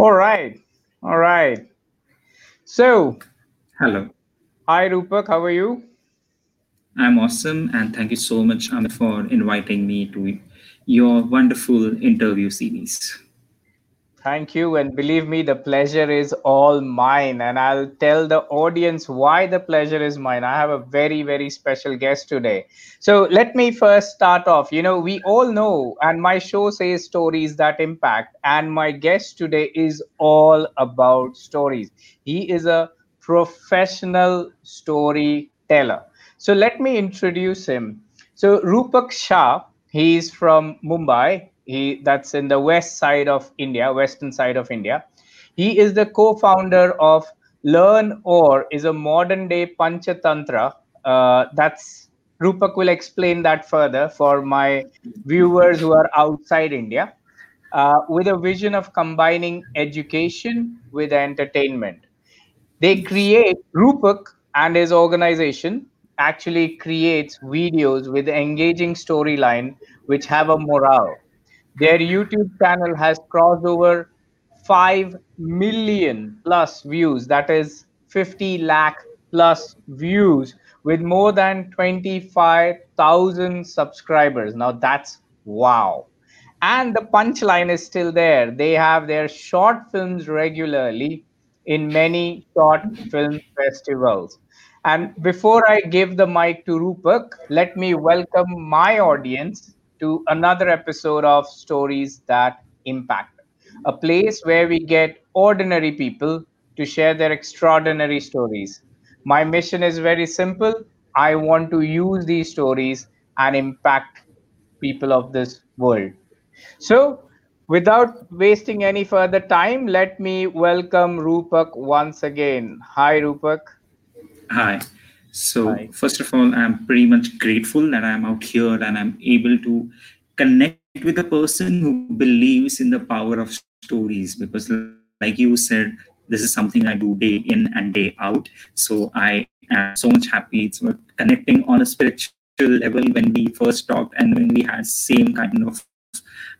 All right. All right. So, hello. Hi, Rupak. How are you? I'm awesome. And thank you so much, for inviting me to your wonderful interview series. Thank you. And believe me, the pleasure is all mine. And I'll tell the audience why the pleasure is mine. I have a very, very special guest today. So let me first start off. You know, we all know, and my show says stories that impact. And my guest today is all about stories. He is a professional storyteller. So let me introduce him. So Rupak Shah, he's from Mumbai he that's in the west side of India, western side of India. He is the co-founder of Learnaur is a modern day Panchatantra. Uh, that's Rupak will explain that further for my viewers who are outside India. Uh, with a vision of combining education with entertainment. They create Rupak and his organization actually creates videos with engaging storyline which have a morale their YouTube channel has crossed over 5 million plus views. That is 50 lakh plus views with more than 25,000 subscribers. Now that's wow. And the punchline is still there. They have their short films regularly in many short film festivals. And before I give the mic to Rupak, let me welcome my audience to another episode of Stories That Impact, a place where we get ordinary people to share their extraordinary stories. My mission is very simple. I want to use these stories and impact people of this world. So, without wasting any further time, let me welcome Rupak once again. Hi, Rupak. Hi. So Hi. first of all, I'm pretty much grateful that I'm out here and I'm able to connect with a person who believes in the power of stories because like you said, this is something I do day in and day out. So I am so much happy. It's connecting on a spiritual level when we first talked and when we had same kind of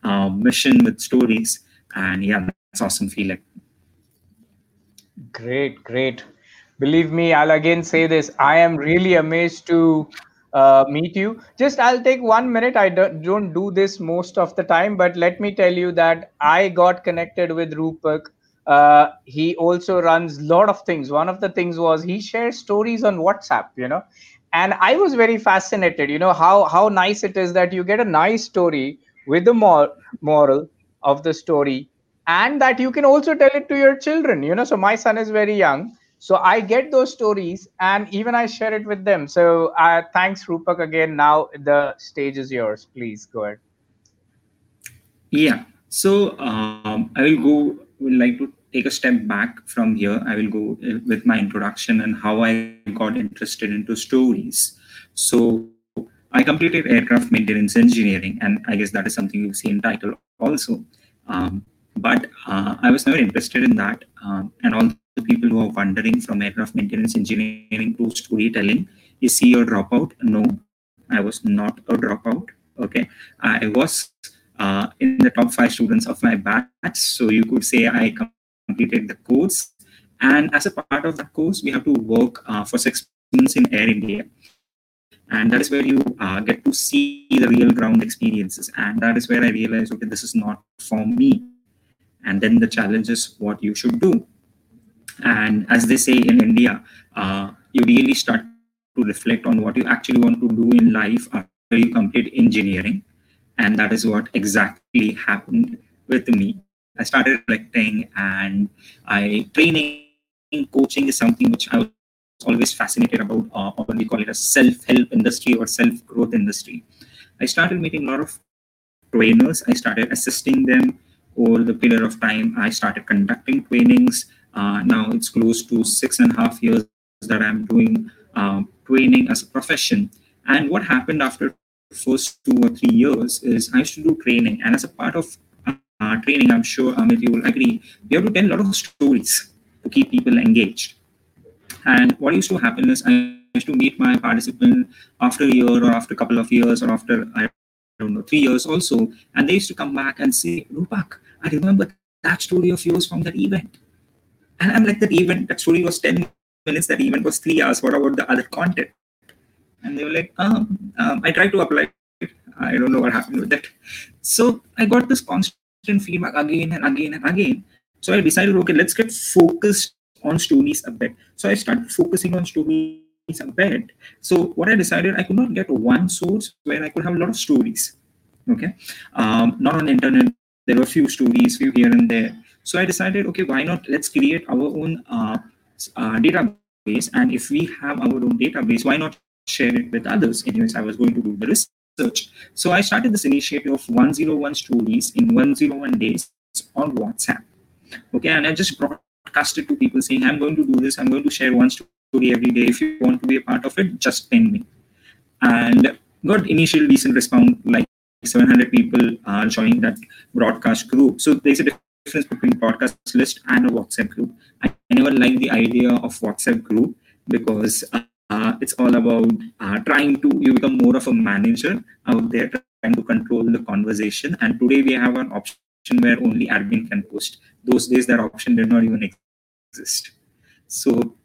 uh, mission with stories. And yeah, that's awesome feeling. Great, great believe me i'll again say this. I am really amazed to uh, meet you. Just i'll take one minute. I don't, don't do this most of the time but let me tell you that i got connected with rupak uh, he also runs a lot of things. One of the things was he shares stories on whatsapp you know? And i was very fascinated you know how how nice it is that you get a nice story with the mor- moral of the story and that you can also tell it to your children you know? So my son is very young so i get those stories and even i share it with them. So uh, thanks rupak again. Now the stage is yours. Please go ahead. Yeah. So um, i will go would like to take a step back from here. I will go uh, with my introduction and how i got interested into stories. So i completed aircraft maintenance engineering and i guess that is something you see in title also. Um, but uh, i was never interested in that um, and all the people who are wondering from aircraft maintenance engineering to storytelling is he a dropout? No i was not a dropout okay? I was uh, in the top five students of my batch so you could say i completed the course. And as a part of that course we have to work uh, for six months in air india. And that is where you uh, get to see the real ground experiences. And that is where i realized okay this is not for me. And then the challenge is what you should do and as they say in India, uh, you really start to reflect on what you actually want to do in life after you complete engineering. And that is what exactly happened with me. I started reflecting and I training, coaching is something which I was always fascinated about, uh, or we call it a self-help industry or self-growth industry. I started meeting a lot of trainers. I started assisting them over the period of time. I started conducting trainings. Uh, now it's close to six and a half years that I'm doing uh, training as a profession. And what happened after first two or three years is I used to do training, and as a part of uh, training, I'm sure Amit, you will agree, we have to tell a lot of stories to keep people engaged. And what used to happen is I used to meet my participant after a year or after a couple of years or after I don't know three years also, and they used to come back and say, Rupak, I remember that story of yours from that event. And I'm like, that event, that story was 10 minutes, that event was three hours. What about the other content? And they were like, um, um, I tried to apply. I don't know what happened with that. So I got this constant feedback again and again and again. So I decided, okay, let's get focused on stories a bit. So I started focusing on stories a bit. So what I decided, I could not get one source where I could have a lot of stories. Okay, um, not on the internet. There were a few stories, few here and there. So I decided, okay, why not? Let's create our own uh, uh, database. And if we have our own database, why not share it with others? Anyways, I was going to do the research. So I started this initiative of 101 stories in 101 days on WhatsApp. Okay, and I just broadcasted to people saying, I'm going to do this, I'm going to share one story every day. If you want to be a part of it, just ping me. And got initial decent response, like 700 people are joining that broadcast group. So there's a difference between broadcast list and a WhatsApp group. I never like the idea of WhatsApp group because uh, it's all about uh, trying to you become more of a manager out there trying to control the conversation. And today we have an option where only admin can post. Those days that option did not even exist. So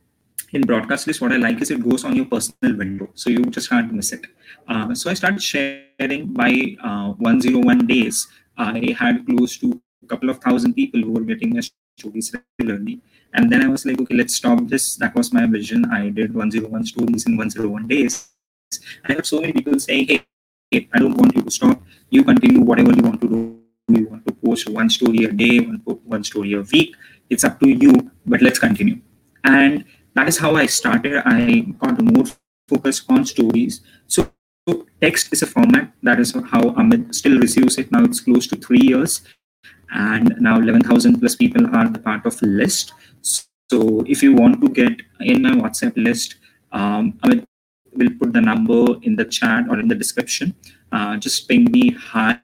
in broadcast list, what I like is it goes on your personal window, so you just can't miss it. Uh, so I started sharing by uh, 101 days. I had close to couple of thousand people who were getting stories regularly. And then I was like, okay, let's stop this. That was my vision. I did 101 stories in 101 days. I got so many people saying, hey, hey, I don't want you to stop. You continue whatever you want to do. You want to post one story a day, one, one story a week. It's up to you, but let's continue. And that is how I started. I got more focus on stories. So, so text is a format. That is how Amit still receives it. Now it's close to three years. And now 11,000 plus people are the part of list. So if you want to get in my WhatsApp list, um, Amit will put the number in the chat or in the description. Uh, just ping me hi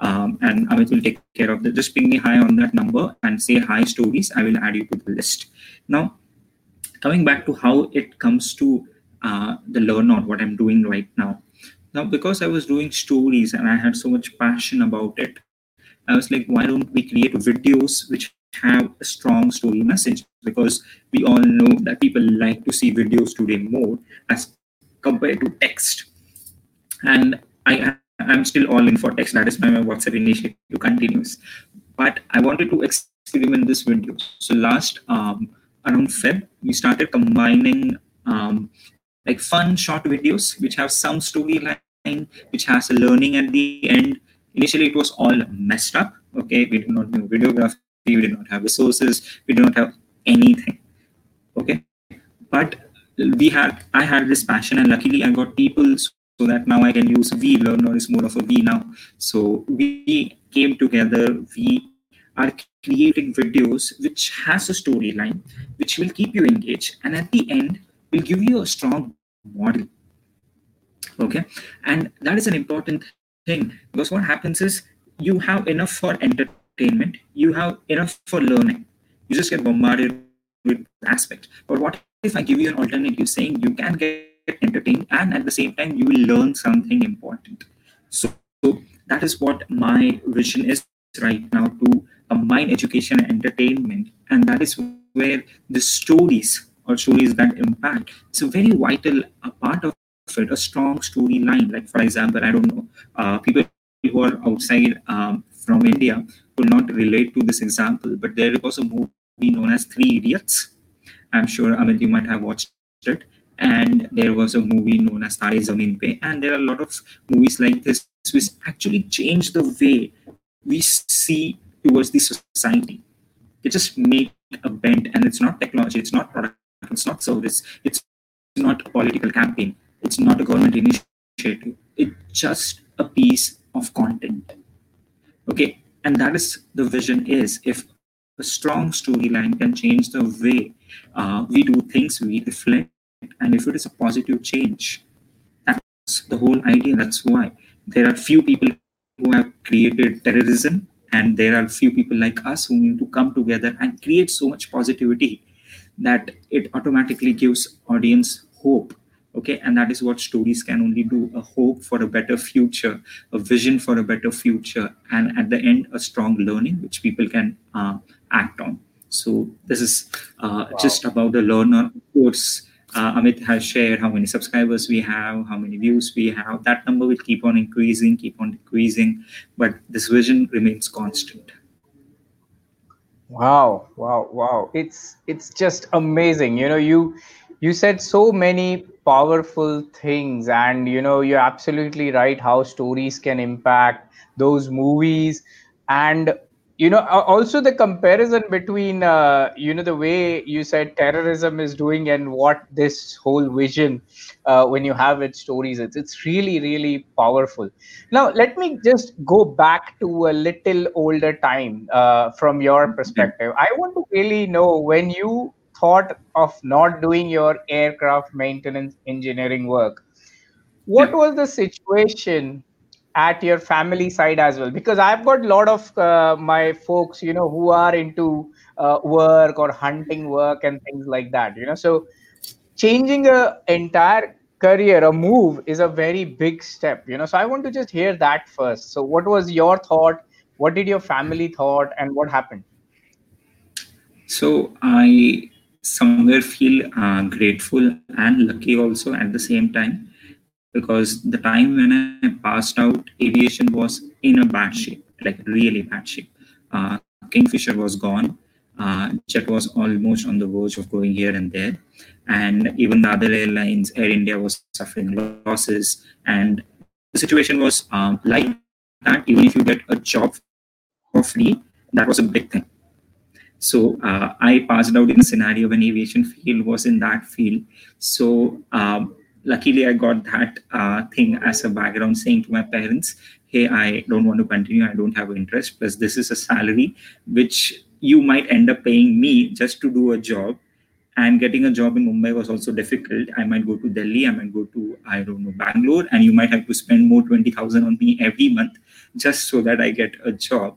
um, and Amit will take care of that. Just ping me hi on that number and say hi stories. I will add you to the list. Now, coming back to how it comes to uh, the Learnaur what I'm doing right now. Now, because I was doing stories and I had so much passion about it, I was like, why don't we create videos which have a strong story message? Because we all know that people like to see videos today more as compared to text. And I am still all in for text. That is why my WhatsApp initiative continues. But I wanted to experiment this video. So last um, around Feb, we started combining um, like fun short videos which have some storyline, which has a learning at the end. Initially, it was all messed up. Okay, we did not know videography, we did not have resources, we did not have anything. Okay, but we had I had this passion, and luckily I got people so that now I can use V. Learnaur is more of a V now. So we came together. We are creating videos which has a storyline which will keep you engaged and at the end will give you a strong model okay and that is an important thing. Because what happens is you have enough for entertainment you have enough for learning. You just get bombarded with aspects. But what if i give you an alternative saying you can get entertained and at the same time you will learn something important. So, so that is what my vision is right now to combine education and entertainment. And that is where the stories or stories that impact it's a very vital a part of it a strong storyline. Like for example i don't know uh, people who are outside um, from india will not relate to this example but there was a movie known as three idiots. I'm sure Amit, you might have watched it. And there was a movie known as Tare Zameen Pe, and there are a lot of movies like this which actually change the way we see towards the society. They just make a bend, and it's not technology, it's not product, it's not service, it's not political campaign, it's not a government initiative. It's just a piece of content. Okay, and that is the vision is if a strong storyline can change the way uh, we do things, we reflect, and if it is a positive change, that's the whole idea. That's why there are few people who have created terrorism and there are few people like us who need to come together and create so much positivity that it automatically gives audience hope okay and that is what stories can only do a hope for a better future a vision for a better future and at the end a strong learning which people can uh, act on. So this is uh, wow. just about the Learnaur of course. Uh, amit has shared how many subscribers we have how many views we have. That number will keep on increasing keep on decreasing but this vision remains constant. Wow wow wow. It's it's just amazing. You know you you said so many powerful things. And you know you're absolutely right how stories can impact those movies. And you know also the comparison between uh, you know the way you said terrorism is doing and what this whole vision uh, when you have its stories it's, it's really really powerful. Now let me just go back to a little older time uh, from your perspective. I want to really know when you thought of not doing your aircraft maintenance engineering work. What was the situation at your family side as well? Because i've got a lot of uh, my folks you know who are into uh, work or hunting work and things like that you know? So changing a entire career a move is a very big step you know? So i want to just hear that first. So what was your thought? What did your family thought and what happened? So i somewhere feel uh, grateful and lucky also at the same time because the time when I passed out, aviation was in a bad shape, like really bad shape. Uh, Kingfisher was gone. Uh, Jet was almost on the verge of going here and there. And even the other airlines, Air India was suffering losses. And the situation was um, like that. Even if you get a job for free, that was a big thing. So uh, I passed out in a scenario when aviation field was in that field. So um, luckily i got that uh, thing as a background saying to my parents hey i don't want to continue. I don't have interest. Plus this is a salary which you might end up paying me just to do a job. And getting a job in mumbai was also difficult. I might go to delhi. I might go to i don't know bangalore. And you might have to spend more 20000 on me every month just so that i get a job.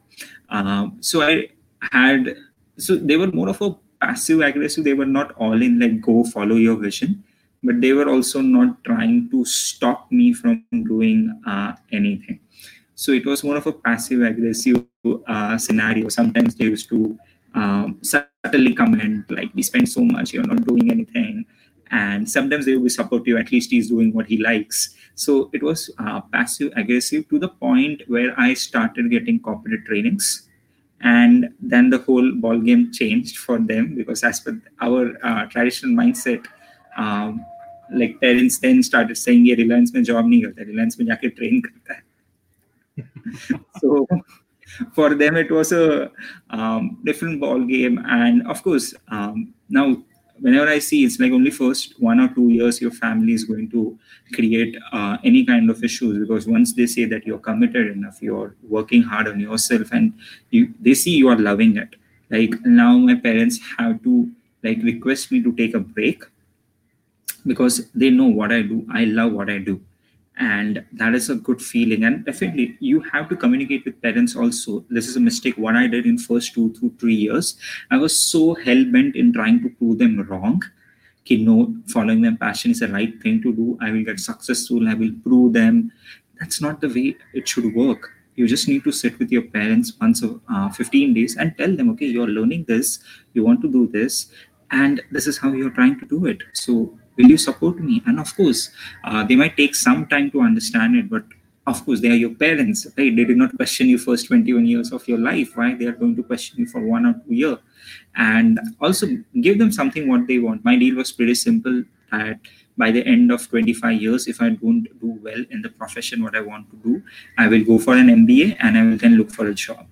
Um, so i had so they were more of a passive aggressive they were not all in like go follow your vision but they were also not trying to stop me from doing uh, anything. So it was more of a passive aggressive uh, scenario. Sometimes they used to um, subtly comment like, "We spend so much, you're not doing anything," and sometimes they will be supportive. At least he's doing what he likes. So it was uh, passive aggressive to the point where I started getting corporate trainings and then the whole ball game changed for them because as per our uh, traditional mindset um, like parents then started saying "Yeah, reliance mein job nahi karta reliance mein jaake train karta so for them it was a um, different ball game and of course um, now whenever i see it's like only first one or two years your family is going to create uh, any kind of issues because once they say that you're committed enough you're working hard on yourself and you they see you are loving it like now my parents have to like request me to take a break because they know what I do. I love what I do. And that is a good feeling. And definitely you have to communicate with parents also. This is a mistake. What I did in first two to three years, I was so hell-bent in trying to prove them wrong. Okay, no, following their passion is the right thing to do. I will get successful. I will prove them. That's not the way it should work you just need to sit with your parents once uh, 15 days and tell them okay you're learning this you want to do this and this is how you're trying to do it so will you support me? And of course uh, they might take some time to understand it but of course they are your parents right? They did not question you first 21 years of your life why they are going to question you for one or two years and also give them something what they want. My deal was pretty simple that by the end of 25 years if i don't do well in the profession what i want to do i will go for an mba and i will then look for a job.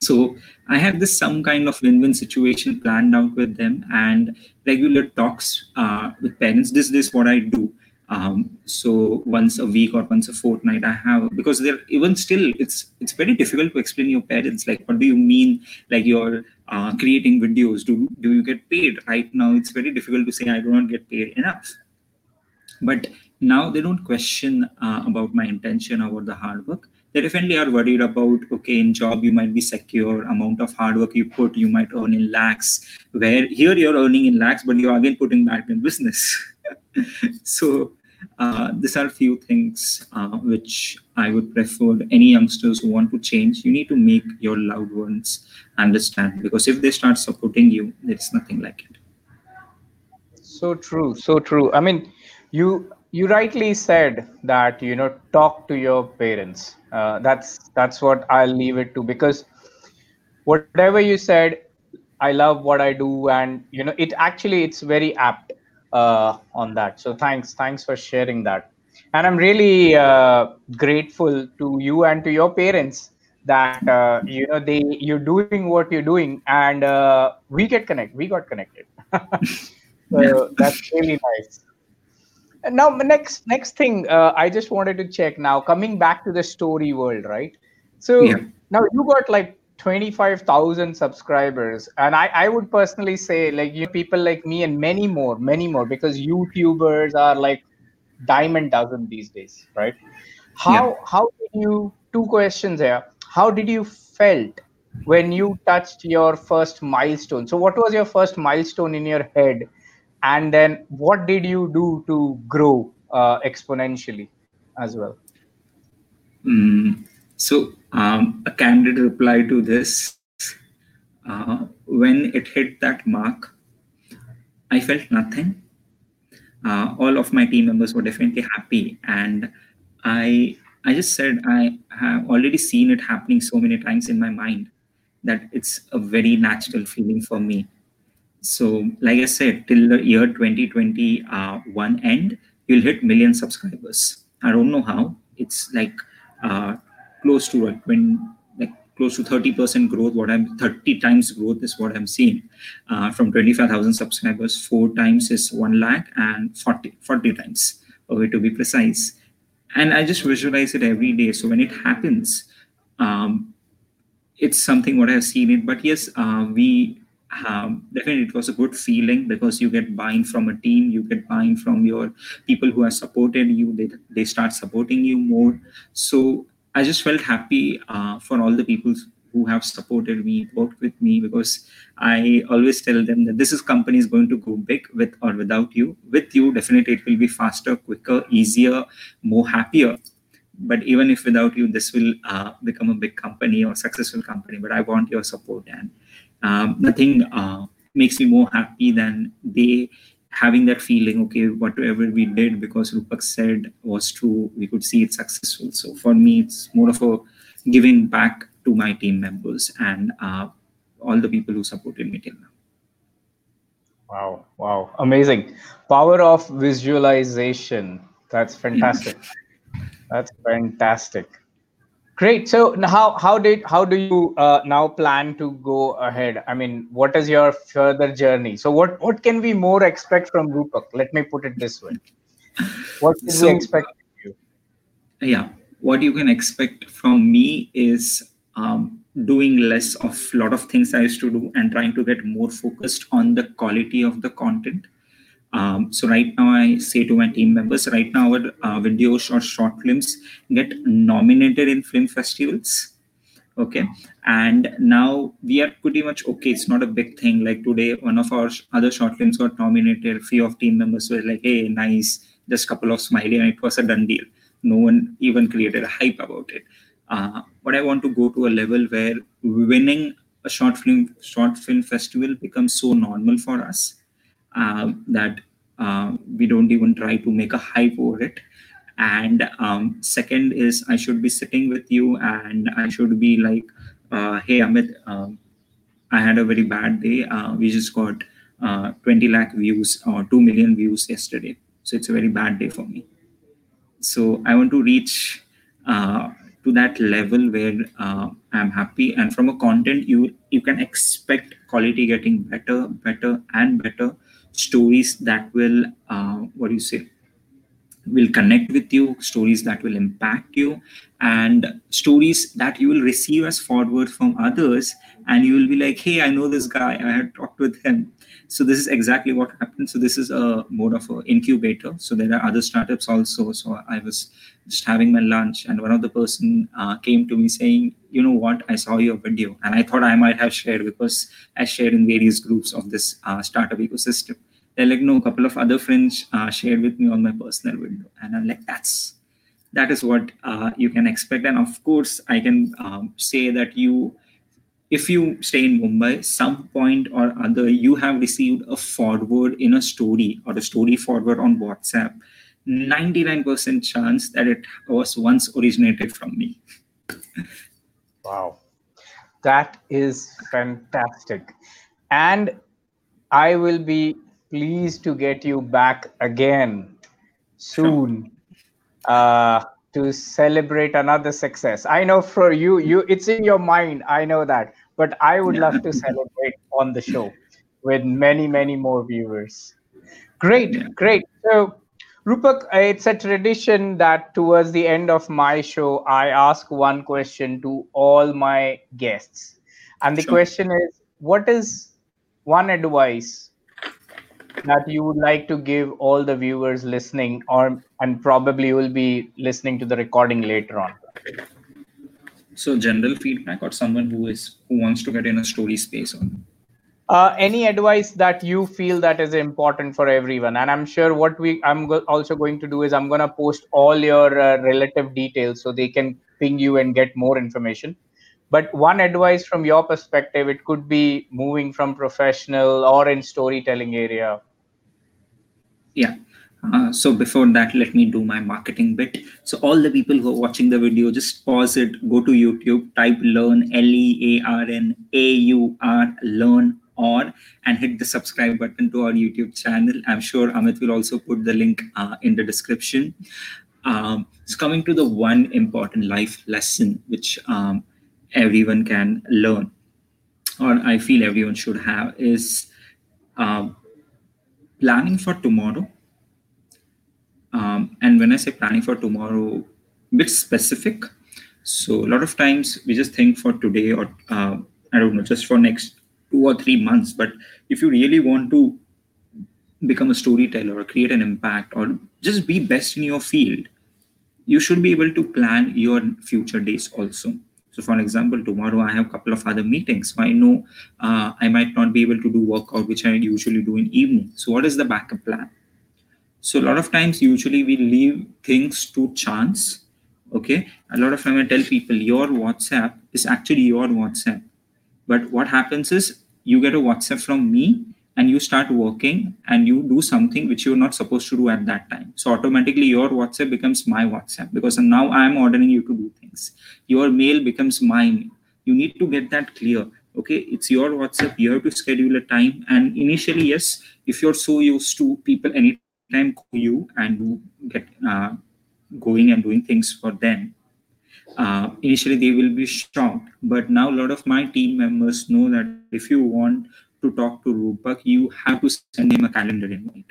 So I had this some kind of win-win situation planned out with them and regular talks uh, with parents. This, this is what I do. Um, so once a week or once a fortnight, I have because they're even still it's it's very difficult to explain your parents like what do you mean? Like you're uh, creating videos. Do do you get paid? Right now it's very difficult to say I do not get paid enough. But now they don't question uh, about my intention about the hard work they definitely are worried about okay in job you might be secure amount of hard work you put you might earn in lakhs where here you're earning in lakhs but you're again putting back in business so uh, these are few things uh, which I would prefer any youngsters who want to change. You need to make your loved ones understand because if they start supporting you, there's nothing like it. So true, so true. I mean, you you rightly said that you know talk to your parents. Uh, that's that's what I'll leave it to because whatever you said, I love what I do, and you know it actually it's very apt uh, on that. So thanks, thanks for sharing that. And I'm really uh, grateful to you and to your parents that uh, you know they you're doing what you're doing, and uh, we get connect. We got connected. so that's really nice. Now next next thing uh, I just wanted to check now coming back to the story world, right? So yeah. now you got like 25,000 subscribers. And I, I would personally say, like, you people like me and many more, many more, because YouTubers are like diamond dozen these days, right? How, yeah. how did you, two questions here. How did you felt when you touched your first milestone? So, what was your first milestone in your head? And then what did you do to grow uh, exponentially as well? Mm, so, um, a candid reply to this uh, when it hit that mark, I felt nothing. Uh, all of my team members were definitely happy, and I I just said I have already seen it happening so many times in my mind that it's a very natural feeling for me. So, like I said, till the year 2021 uh, end, you'll hit million subscribers. I don't know how. It's like uh, close to it when like close to 30% growth what i'm 30 times growth is what i'm seeing uh, from 25000 subscribers four times is 1 lakh and 40 40 times okay to be precise and i just visualize it every day so when it happens um, it's something what i've seen it but yes uh, we um, definitely it was a good feeling because you get buying from a team you get buying from your people who have supported you they, they start supporting you more so I just felt happy uh, for all the people who have supported me, worked with me, because I always tell them that this is company is going to go big with or without you. With you, definitely it will be faster, quicker, easier, more happier. But even if without you, this will uh, become a big company or successful company. But I want your support, and um, nothing uh, makes me more happy than they having that feeling, okay, whatever we did because Rupak said was true, we could see it successful. So for me, it's more of a giving back to my team members and uh, all the people who supported me till now. Wow, wow, amazing. Power of visualization. That's fantastic. That's fantastic. Great. So how how did how do you uh, now plan to go ahead? I mean, what is your further journey? So what what can we more expect from Rupak? Let me put it this way. What can so, we expect you? Yeah, what you can expect from me is um, doing less of a lot of things I used to do and trying to get more focused on the quality of the content um, so right now, I say to my team members, right now our uh, videos or short films get nominated in film festivals. Okay, and now we are pretty much okay. It's not a big thing. Like today, one of our other short films got nominated. Few of team members were like, "Hey, nice!" Just a couple of smiley, and it was a done deal. No one even created a hype about it. Uh, but I want to go to a level where winning a short film short film festival becomes so normal for us uh, that uh, we don't even try to make a hype over it. And um, second is i should be sitting with you and i should be like uh, hey amit um, i had a very bad day. Uh, we just got uh, 20 lakh views or 2 million views yesterday. So it's a very bad day for me. So i want to reach uh, to that level where uh, i'm happy. And from a content you you can expect quality getting better better and better stories that will uh, what do you say will connect with you stories that will impact you and stories that you will receive as forward from others and you will be like hey i know this guy. I had talked with him. So this is exactly what happened. So this is a mode of an incubator. So there are other startups also. So i was just having my lunch and one of the person uh, came to me saying you know what? I saw your video and i thought i might have shared because i shared in various groups of this uh, startup ecosystem they're like no a couple of other friends uh, shared with me on my personal window. And i'm like that's that is what uh, you can expect. And of course i can um, say that you if you stay in mumbai some point or other you have received a forward in a story or a story forward on whatsapp. 99% chance that it was once originated from me. Wow. That is fantastic. And i will be pleased to get you back again soon uh, to celebrate another success. I know for you, you it's in your mind. I know that, but I would love to celebrate on the show with many, many more viewers. Great, great. So, Rupak, it's a tradition that towards the end of my show, I ask one question to all my guests, and the sure. question is, what is one advice that you would like to give all the viewers listening or and probably will be listening to the recording later on. So general feedback or someone who is who wants to get in a story space on? Uh, any advice that you feel that is important for everyone? And i'm sure what we i'm go- also going to do is i'm going to post all your uh, relative details so they can ping you and get more information. But one advice from your perspective it could be moving from professional or in storytelling area yeah. Uh, so before that let me do my marketing bit. So all the people who are watching the video just pause it go to youtube type learn l-e-a-r-n-a-u-r learn or and hit the subscribe button to our youtube channel. I'm sure amit will also put the link uh, in the description. Um, it's coming to the one important life lesson which um, everyone can learn or i feel everyone should have is um, planning for tomorrow. Um, and when i say planning for tomorrow bit specific. So a lot of times we just think for today or uh, i don't know just for next two or three months. But if you really want to become a storyteller or create an impact or just be best in your field you should be able to plan your future days also so, for example, tomorrow I have a couple of other meetings. So I know uh, I might not be able to do workout, which I usually do in evening. So, what is the backup plan? So, a lot of times, usually we leave things to chance. Okay, a lot of time I tell people your WhatsApp is actually your WhatsApp, but what happens is you get a WhatsApp from me and you start working and you do something which you're not supposed to do at that time so automatically your whatsapp becomes my whatsapp because now i'm ordering you to do things your mail becomes mine. You need to get that clear okay? It's your whatsapp. You have to schedule a time. And initially yes if you're so used to people anytime call you and you get uh, going and doing things for them uh, initially they will be shocked. But now a lot of my team members know that if you want to talk to Rupak, you have to send him a calendar invite.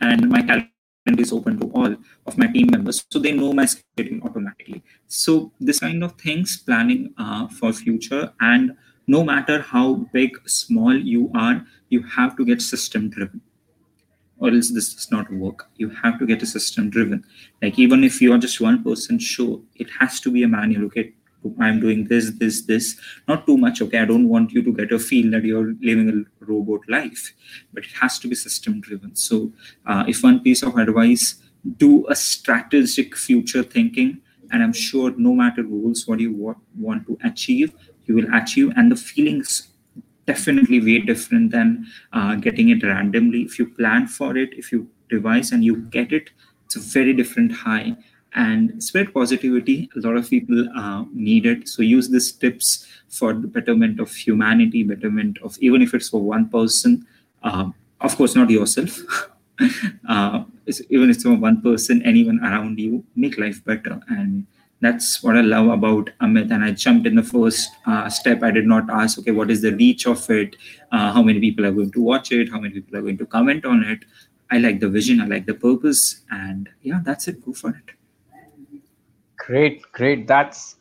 And my calendar is open to all of my team members, so they know my schedule automatically. So this kind of things, planning uh, for future, and no matter how big, small you are, you have to get system driven or else this does not work. You have to get a system driven. Like even if you are just one person show, it has to be a manual. Okay, I'm doing this, this, this, not too much. Okay, I don't want you to get a feel that you're living a robot life, but it has to be system driven. So, uh, if one piece of advice, do a strategic future thinking, and I'm sure no matter rules, what you want, want to achieve, you will achieve, and the feelings definitely way different than uh, getting it randomly. If you plan for it, if you devise and you get it, it's a very different high and spread positivity a lot of people uh, need it. So use these tips for the betterment of humanity betterment of even if it's for one person uh, of course not yourself. Uh, even if it's for one person anyone around you make life better. And that's what i love about amit. And i jumped in the first uh, step. I did not ask okay what is the reach of it? Uh, how many people are going to watch it? How many people are going to comment on it? I like the vision. I like the purpose. And yeah that's it. Go for it Great, great. That's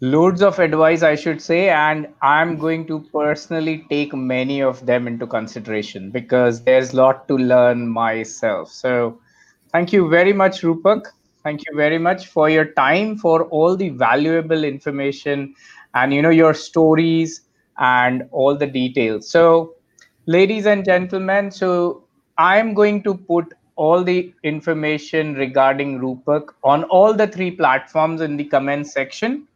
loads of advice, I should say. And I'm going to personally take many of them into consideration because there's a lot to learn myself. So thank you very much, Rupak. Thank you very much for your time, for all the valuable information and you know your stories and all the details. So ladies and gentlemen, so I'm going to put all the information regarding Rupak on all the three platforms in the comment section.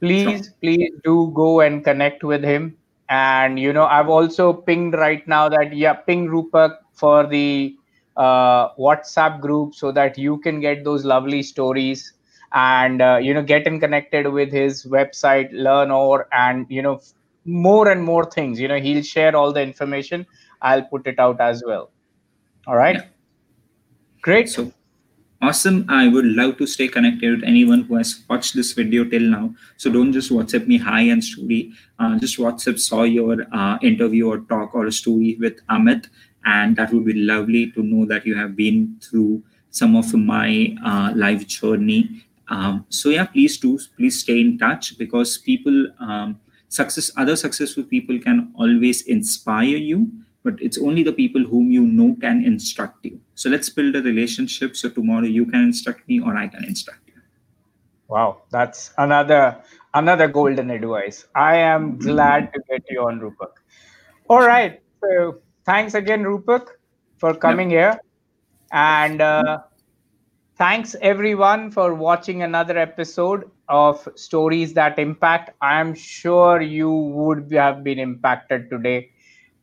Please, sure. please do go and connect with him. And you know, I've also pinged right now that yeah, ping Rupak for the uh, WhatsApp group so that you can get those lovely stories and uh, you know get in connected with his website, learn more, and you know more and more things. You know, he'll share all the information. I'll put it out as well. All right. Yeah. Great. So awesome. I would love to stay connected with anyone who has watched this video till now. So don't just WhatsApp me hi and story. Uh, just WhatsApp saw your uh, interview or talk or a story with Amit. And that would be lovely to know that you have been through some of my uh, life journey. Um, so yeah, please do, please stay in touch because people, um, success, other successful people can always inspire you but it's only the people whom you know can instruct you. So let's build a relationship. So tomorrow you can instruct me or I can instruct you. Wow, that's another another golden advice. I am glad to get you on Rupak. All right. So thanks again, Rupak, for coming yep. here. And uh, thanks everyone for watching another episode of Stories That Impact. I am sure you would have been impacted today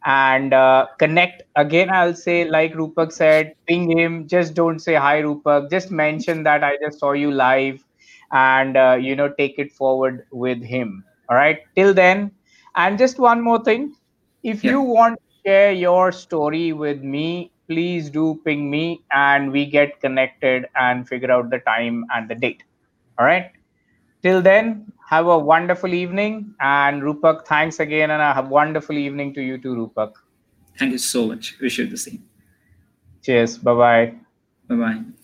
and uh, connect again i'll say like rupak said ping him. Just don't say hi rupak. Just mention that i just saw you live and uh, you know take it forward with him. All right? Till then. And just one more thing. If yeah. you want to share your story with me please do ping me and we get connected and figure out the time and the date. All right till then have a wonderful evening. And Rupak, thanks again. And a wonderful evening to you too, Rupak. Thank you so much. Wish you the same. Cheers. Bye bye. Bye bye.